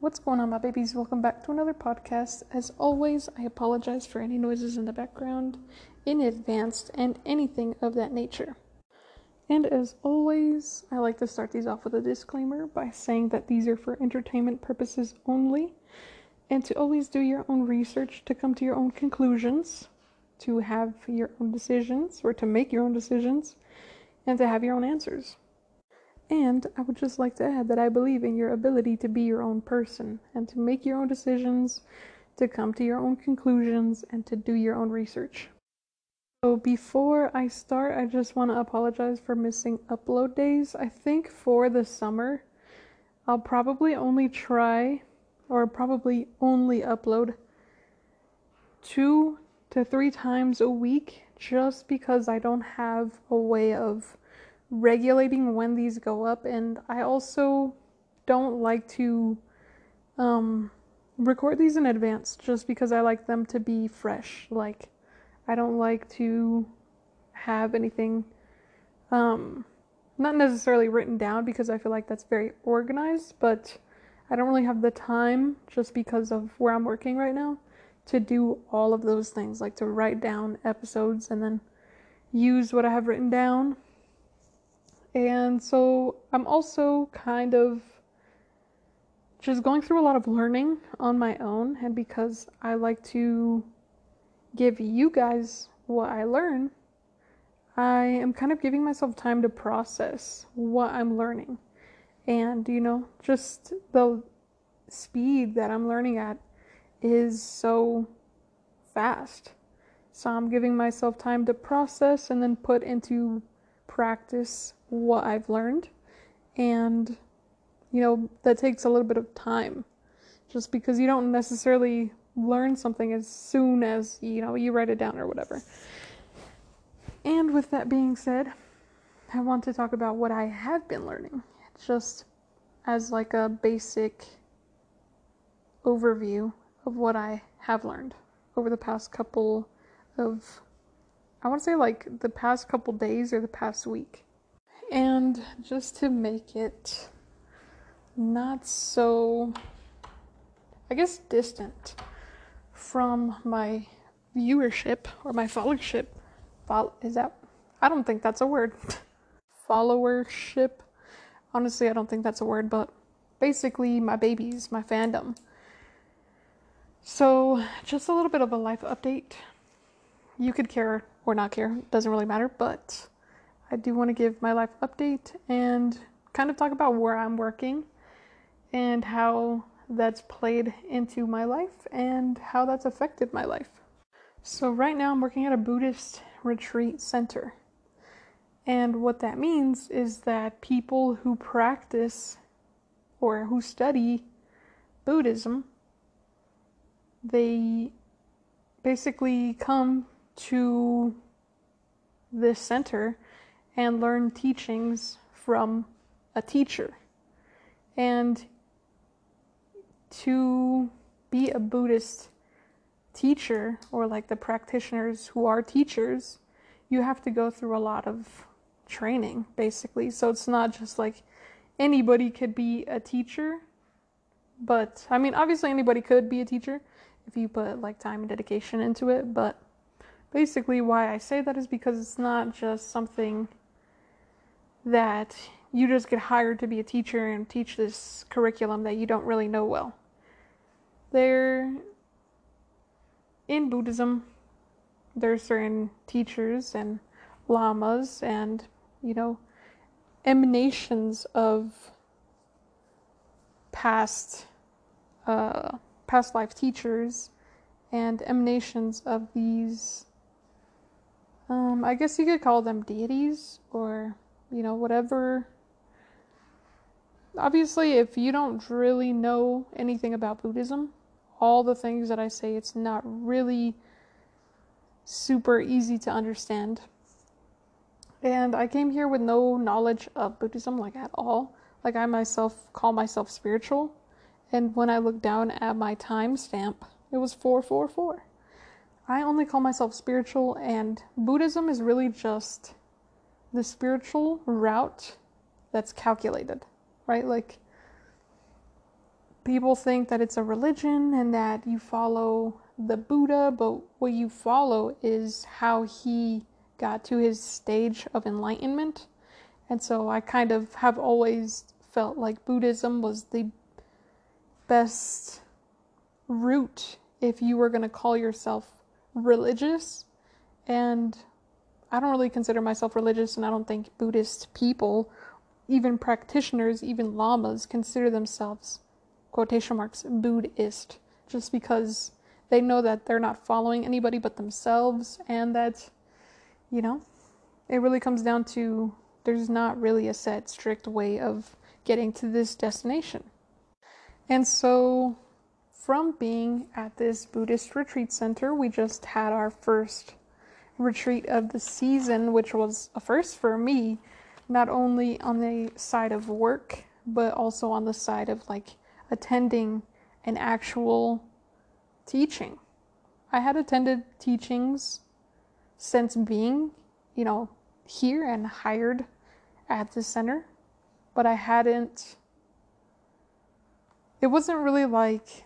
What's going on, my babies? Welcome back to another podcast. As always, I apologize for any noises in the background in advance and anything of that nature. And as always, I like to start these off with a disclaimer by saying that these are for entertainment purposes only, and to always do your own research to come to your own conclusions, to have your own decisions, or to make your own decisions, and to have your own answers. And I would just like to add that I believe in your ability to be your own person and to make your own decisions, to come to your own conclusions, and to do your own research. So, before I start, I just want to apologize for missing upload days. I think for the summer, I'll probably only try or probably only upload two to three times a week just because I don't have a way of regulating when these go up and I also don't like to um, record these in advance just because I like them to be fresh. Like I don't like to have anything um, not necessarily written down because I feel like that's very organized, but I don't really have the time just because of where I'm working right now to do all of those things, like to write down episodes and then use what I have written down and so I'm also kind of just going through a lot of learning on my own. And because I like to give you guys what I learn, I am kind of giving myself time to process what I'm learning. And, you know, just the speed that I'm learning at is so fast. So I'm giving myself time to process and then put into practice what I've learned. And, you know, that takes a little bit of time just because you don't necessarily learn something as soon as, you know, you write it down or whatever. And with that being said, I want to talk about what I have been learning, just as like a basic overview of what I have learned over the past couple of I want to say like the past couple days or the past week. And just to make it not so, I guess, distant from my viewership or my followership. Fol- is that? I don't think that's a word. Followership. Honestly, I don't think that's a word, but basically, my babies, my fandom. So, just a little bit of a life update. You could care or not care, doesn't really matter, but I do want to give my life update and kind of talk about where I'm working and how that's played into my life and how that's affected my life. So, right now, I'm working at a Buddhist retreat center. And what that means is that people who practice or who study Buddhism, they basically come to this center and learn teachings from a teacher. And to be a Buddhist teacher, or like the practitioners who are teachers, you have to go through a lot of training, basically. So it's not just like anybody could be a teacher. But I mean, obviously, anybody could be a teacher if you put like time and dedication into it. But basically, why I say that is because it's not just something that you just get hired to be a teacher and teach this curriculum that you don't really know well. There, in Buddhism, there are certain teachers and lamas and, you know, emanations of past, uh, past life teachers and emanations of these, um, I guess you could call them deities or you know, whatever. Obviously, if you don't really know anything about Buddhism, all the things that I say, it's not really super easy to understand. And I came here with no knowledge of Buddhism, like at all. Like, I myself call myself spiritual. And when I look down at my timestamp, it was 444. I only call myself spiritual, and Buddhism is really just the spiritual route that's calculated, right? Like people think that it's a religion and that you follow the Buddha, but what you follow is how he got to his stage of enlightenment. And so I kind of have always felt like Buddhism was the best route if you were going to call yourself religious. And I don't really consider myself religious, and I don't think Buddhist people, even practitioners, even lamas, consider themselves, quotation marks, Buddhist, just because they know that they're not following anybody but themselves, and that, you know, it really comes down to there's not really a set, strict way of getting to this destination. And so, from being at this Buddhist retreat center, we just had our first retreat of the season, which was a first for me, not only on the side of work, but also on the side of like attending an actual teaching. I had attended teachings since being, you know, here and hired at the center, but I hadn't. It wasn't really like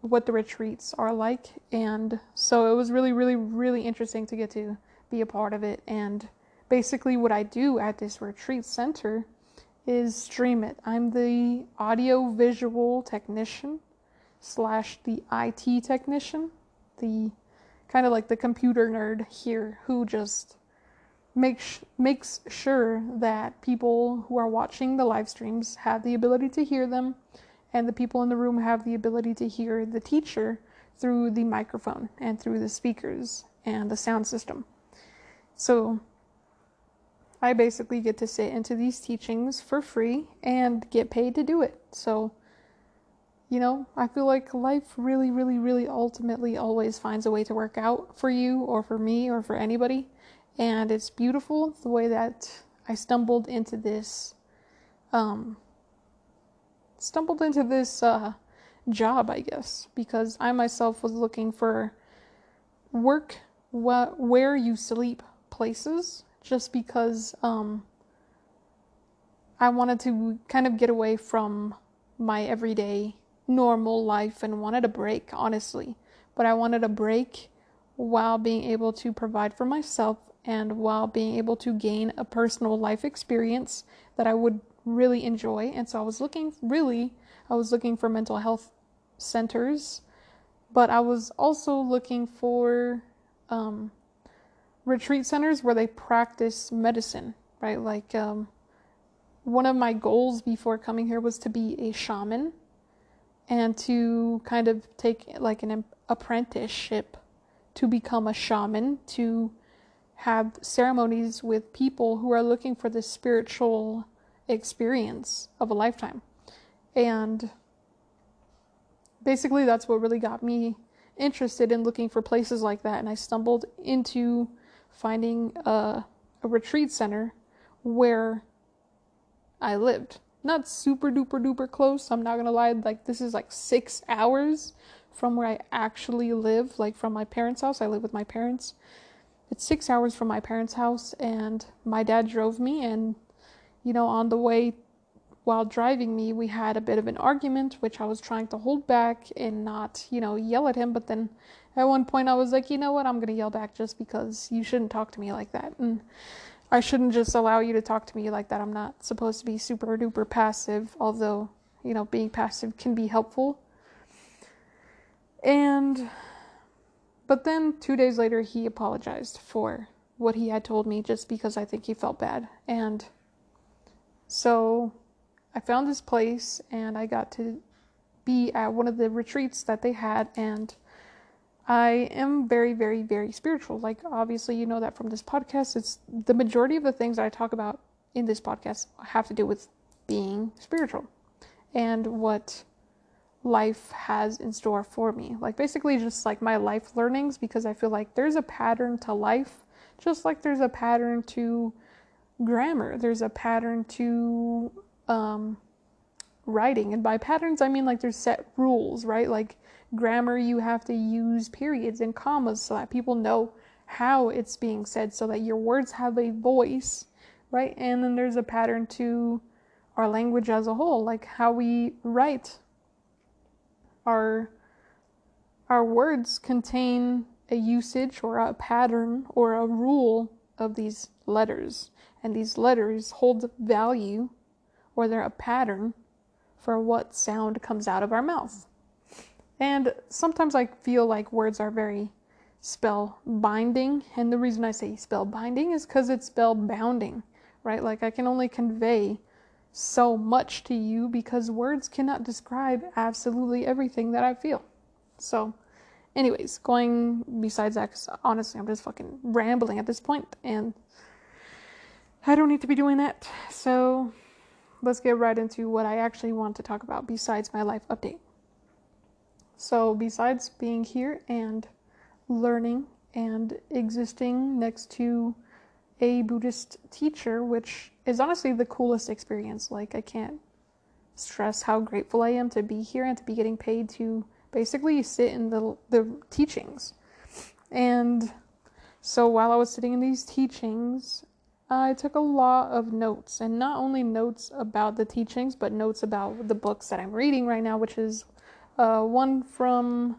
what the retreats are like, and so it was really, really, really interesting to get to be a part of it. And basically, what I do at this retreat center is stream it. I'm the audio visual technician slash the IT technician, the kind of like the computer nerd here who just makes makes sure that people who are watching the live streams have the ability to hear them and the people in the room have the ability to hear the teacher through the microphone and through the speakers and the sound system. So I basically get to sit into these teachings for free and get paid to do it. So you know, I feel like life really, really, really ultimately always finds a way to work out for you or for me or for anybody. And it's beautiful the way that I stumbled into this, um, stumbled into this, uh, job, I guess, because I myself was looking for work wh- where you sleep places just because, um, I wanted to kind of get away from my everyday normal life and wanted a break, honestly. But I wanted a break while being able to provide for myself and while being able to gain a personal life experience that I would really enjoy. And so I was looking, really, I was looking for mental health centers, but I was also looking for um, retreat centers where they practice medicine, right? Like, um, one of my goals before coming here was to be a shaman and to kind of take like an apprenticeship to become a shaman, to have ceremonies with people who are looking for the spiritual experience of a lifetime. And basically, that's what really got me interested in looking for places like that. And I stumbled into finding a, a retreat center where I lived not super duper duper close. I'm not gonna lie, like this is like six hours from where I actually live, like from my parents' house. I live with my parents. It's six hours from my parents' house, and my dad drove me. And you know, on the way while driving me, we had a bit of an argument, which I was trying to hold back and not, you know, yell at him. But then at one point, I was like, you know what, I'm gonna yell back just because you shouldn't talk to me like that. And I shouldn't just allow you to talk to me like that. I'm not supposed to be super duper passive, although, you know, being passive can be helpful. And, but then two days later, he apologized for what he had told me just because I think he felt bad. And so I found this place and I got to be at one of the retreats that they had and I am very, very, very spiritual. Like, obviously, you know that from this podcast. It's the majority of the things that I talk about in this podcast have to do with being spiritual and what life has in store for me. Like, basically, just like my life learnings, because I feel like there's a pattern to life, just like there's a pattern to grammar, there's a pattern to um, writing. And by patterns, I mean like there's set rules, right? Like, grammar, you have to use periods and commas so that people know how it's being said so that your words have a voice, right? And then there's a pattern to our language as a whole, like how we write our our words contain a usage or a pattern or a rule of these letters. And these letters hold value or they're a pattern for what sound comes out of our mouth. And sometimes I feel like words are very spell binding. And the reason I say spell binding is because it's spell bounding, right? Like I can only convey so much to you because words cannot describe absolutely everything that I feel. So, anyways, going besides that, cause honestly, I'm just fucking rambling at this point, and I don't need to be doing that. So, let's get right into what I actually want to talk about besides my life update. So, besides being here and learning and existing next to a Buddhist teacher, which is honestly the coolest experience. Like, I can't stress how grateful I am to be here and to be getting paid to basically sit in the, the teachings. And so while I was sitting in these teachings, I took a lot of notes, and not only notes about the teachings, but notes about the books that I'm reading right now, which is uh, one from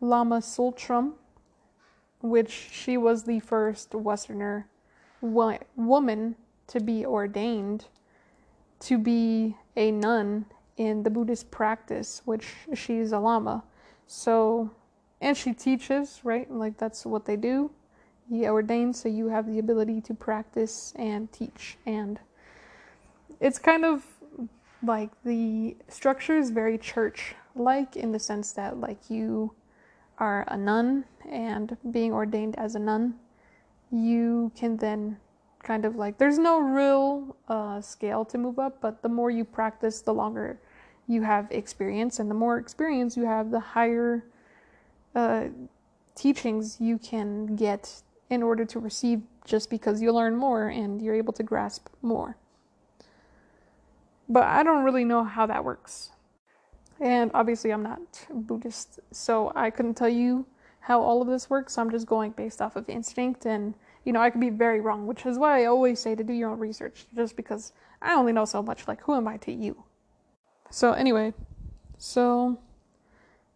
Lama Tsultrim, which she was the first Westerner wo- woman to be ordained to be a nun in the Buddhist practice, which she's a lama. So, and she teaches, right? Like that's what they do. You ordain so you have the ability to practice and teach. And it's kind of like the structure is very church like in the sense that, like, you are a nun and being ordained as a nun, you can then kind of like there's no real uh, scale to move up, but the more you practice, the longer you have experience, and the more experience you have, the higher uh, teachings you can get in order to receive just because you learn more and you're able to grasp more. But I don't really know how that works. And obviously, I'm not Buddhist, so I couldn't tell you how all of this works. So I'm just going based off of instinct and you know, I could be very wrong, which is why I always say to do your own research, just because I only know so much. Like, who am I to you? So, anyway, so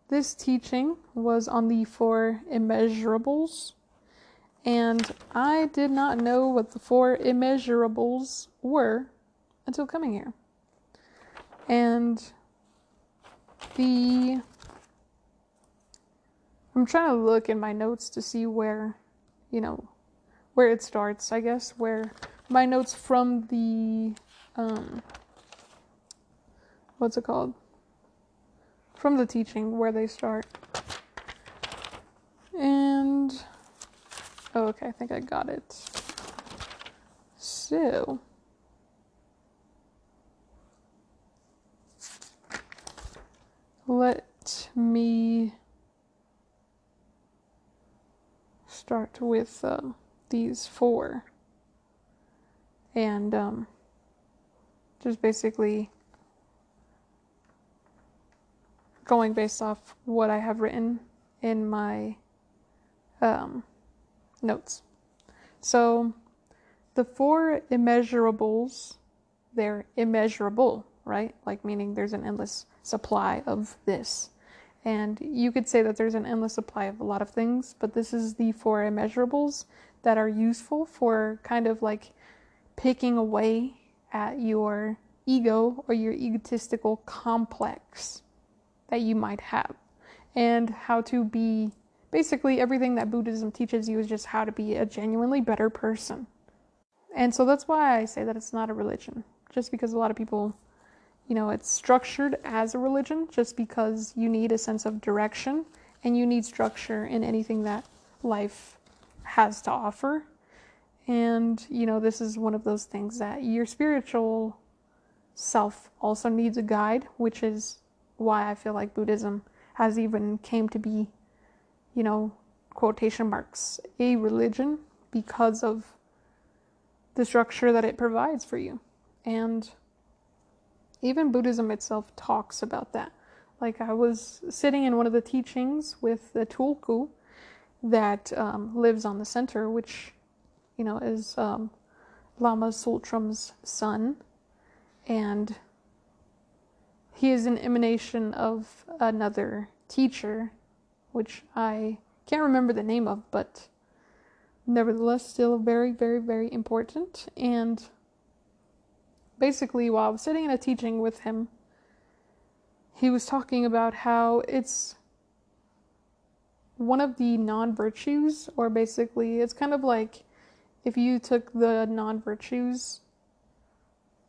this teaching was on the four immeasurables, and I did not know what the four immeasurables were until coming here. And the I'm trying to look in my notes to see where, you know, where it starts, I guess, where my notes from the um what's it called? From the teaching where they start. And oh okay, I think I got it. So let me start with uh, these four. And um, just basically going based off what I have written in my um, notes. So the four immeasurables, they're immeasurable, right? Like meaning there's an endless supply of this. And you could say that there's an endless supply of a lot of things, but this is the four immeasurables that are useful for kind of like picking away at your ego or your egotistical complex that you might have and how to be basically everything that Buddhism teaches you is just how to be a genuinely better person. And so that's why I say that it's not a religion, just because a lot of people, you know, it's structured as a religion just because you need a sense of direction and you need structure in anything that life has to offer. And, you know, this is one of those things that your spiritual self also needs a guide, which is why I feel like Buddhism has even came to be, you know, quotation marks, a religion because of the structure that it provides for you. And even Buddhism itself talks about that. Like I was sitting in one of the teachings with the Tulku, that um, lives on the center, which, you know, is um, Lama Tsultrim's son. And he is an emanation of another teacher, which I can't remember the name of, but nevertheless, still very, very, very important. And basically, while I was sitting in a teaching with him, he was talking about how it's one of the non virtues, or basically, it's kind of like if you took the non virtues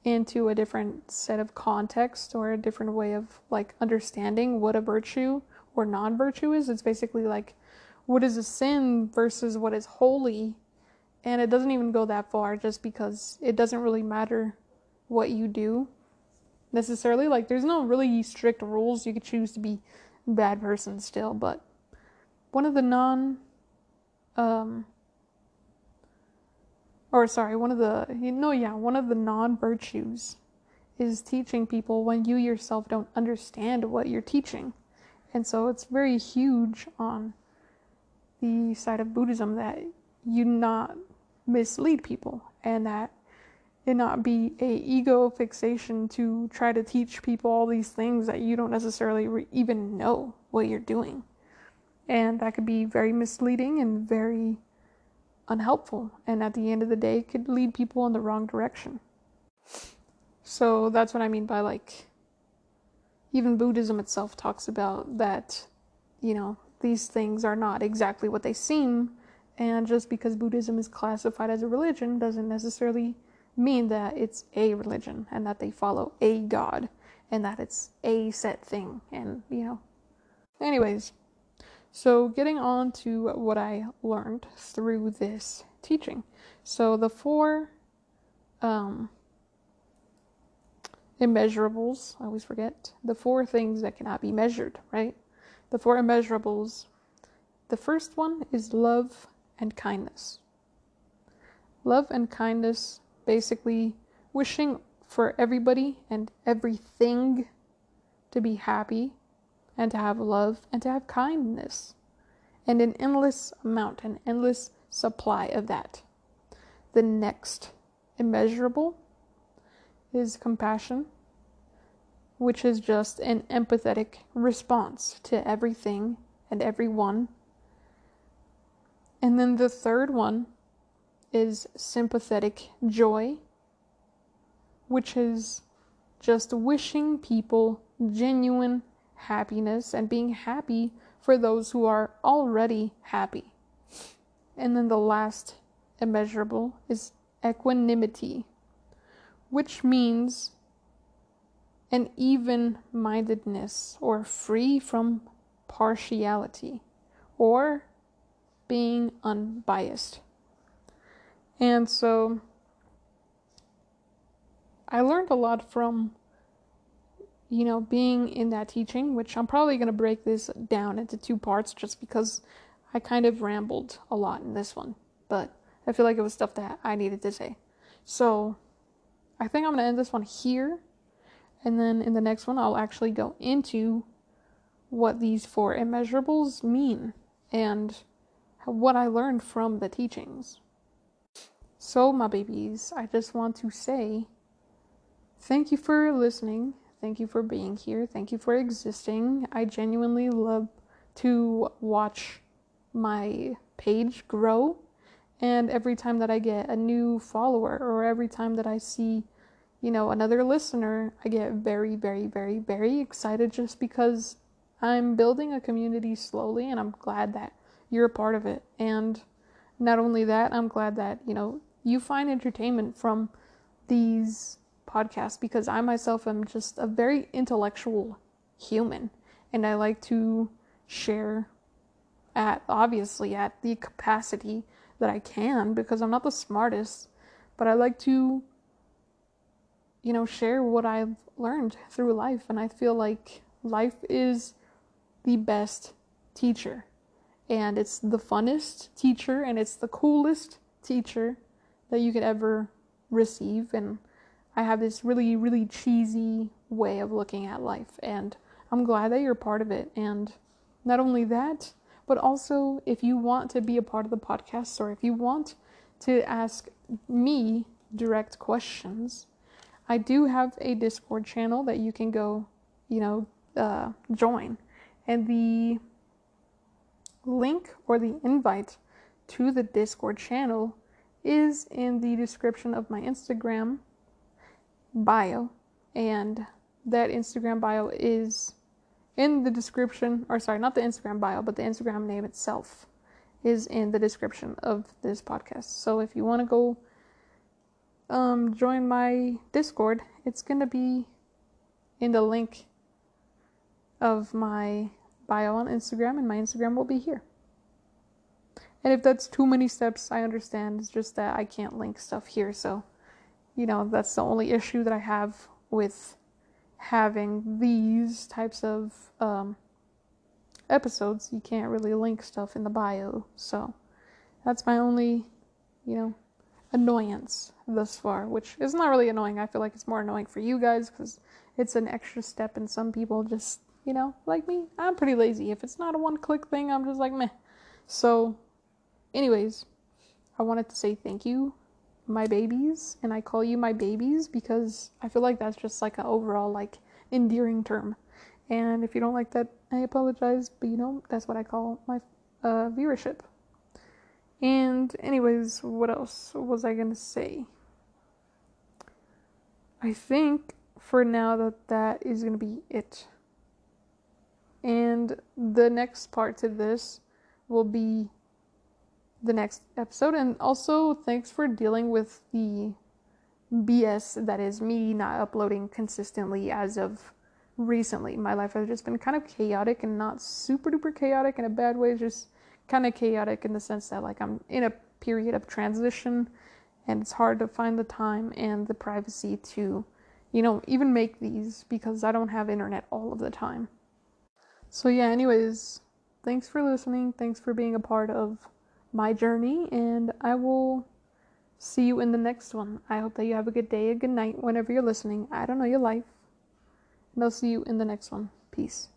into a different set of context or a different way of like understanding what a virtue or non virtue is, it's basically like what is a sin versus what is holy. And it doesn't even go that far just because it doesn't really matter what you do necessarily. Like, there's no really strict rules. You could choose to be a bad person still, but one of the non um or sorry, one of the you know yeah, one of the non virtues is teaching people when you yourself don't understand what you're teaching. And so it's very huge on the side of Buddhism that you not mislead people and that it not be a ego fixation to try to teach people all these things that you don't necessarily re- even know what you're doing. And that could be very misleading and very unhelpful and at the end of the day could lead people in the wrong direction. So that's what I mean by like even Buddhism itself talks about that you know these things are not exactly what they seem and just because Buddhism is classified as a religion doesn't necessarily mean that it's a religion and that they follow a god and that it's a set thing and you know anyways so, getting on to what I learned through this teaching. So, the four um, immeasurables, I always forget, the four things that cannot be measured, right? The four immeasurables. The first one is love and kindness. Love and kindness, basically wishing for everybody and everything to be happy and to have love and to have kindness and an endless amount, an endless supply of that. The next immeasurable is compassion, which is just an empathetic response to everything and everyone. And then the third one is sympathetic joy, which is just wishing people genuine happiness and being happy for those who are already happy. And then the last immeasurable is equanimity, which means an even mindedness or free from partiality or being unbiased. And so I learned a lot from you know, being in that teaching, which I'm probably going to break this down into two parts just because I kind of rambled a lot in this one, but I feel like it was stuff that I needed to say. So I think I'm going to end this one here, and then in the next one, I'll actually go into what these four immeasurables mean and what I learned from the teachings. So, my babies, I just want to say thank you for listening Thank you for being here. Thank you for existing. I genuinely love to watch my page grow. And every time that I get a new follower or every time that I see, you know, another listener, I get very, very, very, very excited just because I'm building a community slowly and I'm glad that you're a part of it. And not only that, I'm glad that, you know, you find entertainment from these podcasts because I myself am just a very intellectual human and I like to share at obviously at the capacity that I can because I'm not the smartest, but I like to you know share what I've learned through life. And I feel like life is the best teacher. And it's the funnest teacher and it's the coolest teacher that you could ever receive. And I have this really, really cheesy way of looking at life, and I'm glad that you're part of it. And not only that, but also if you want to be a part of the podcast or if you want to ask me direct questions, I do have a Discord channel that you can go you know, uh, join. And the link or the invite to the Discord channel is in the description of my Instagram bio. And that Instagram bio is in the description, or sorry, not the Instagram bio, but the Instagram name itself is in the description of this podcast. So if you want to go um, join my Discord, it's going to be in the link of my bio on Instagram, and my Instagram will be here. And if that's too many steps, I understand. It's just that I can't link stuff here. So, you know, that's the only issue that I have with having these types of um, episodes. You can't really link stuff in the bio. So, that's my only, you know, annoyance thus far, which is not really annoying. I feel like it's more annoying for you guys because it's an extra step, and some people just, you know, like me, I'm pretty lazy. If it's not a one click thing, I'm just like meh. So, anyways, I wanted to say thank you, my babies, and I call you my babies because I feel like that's just like an overall like endearing term. And if you don't like that, I apologize, but you know, that's what I call my uh, viewership. And, anyways, what else was I gonna say? I think for now that that is gonna be it. And the next part to this will be the next episode. And also, thanks for dealing with the BS that is me not uploading consistently as of recently. My life has just been kind of chaotic and not super duper chaotic in a bad way, just kind of chaotic in the sense that like I'm in a period of transition and it's hard to find the time and the privacy to you know even make these because I don't have internet all of the time. So yeah, anyways, thanks for listening. Thanks for being a part of my journey and I will see you in the next one. I hope that you have a good day, a good night whenever you're listening. I don't know your life. And I'll see you in the next one. Peace.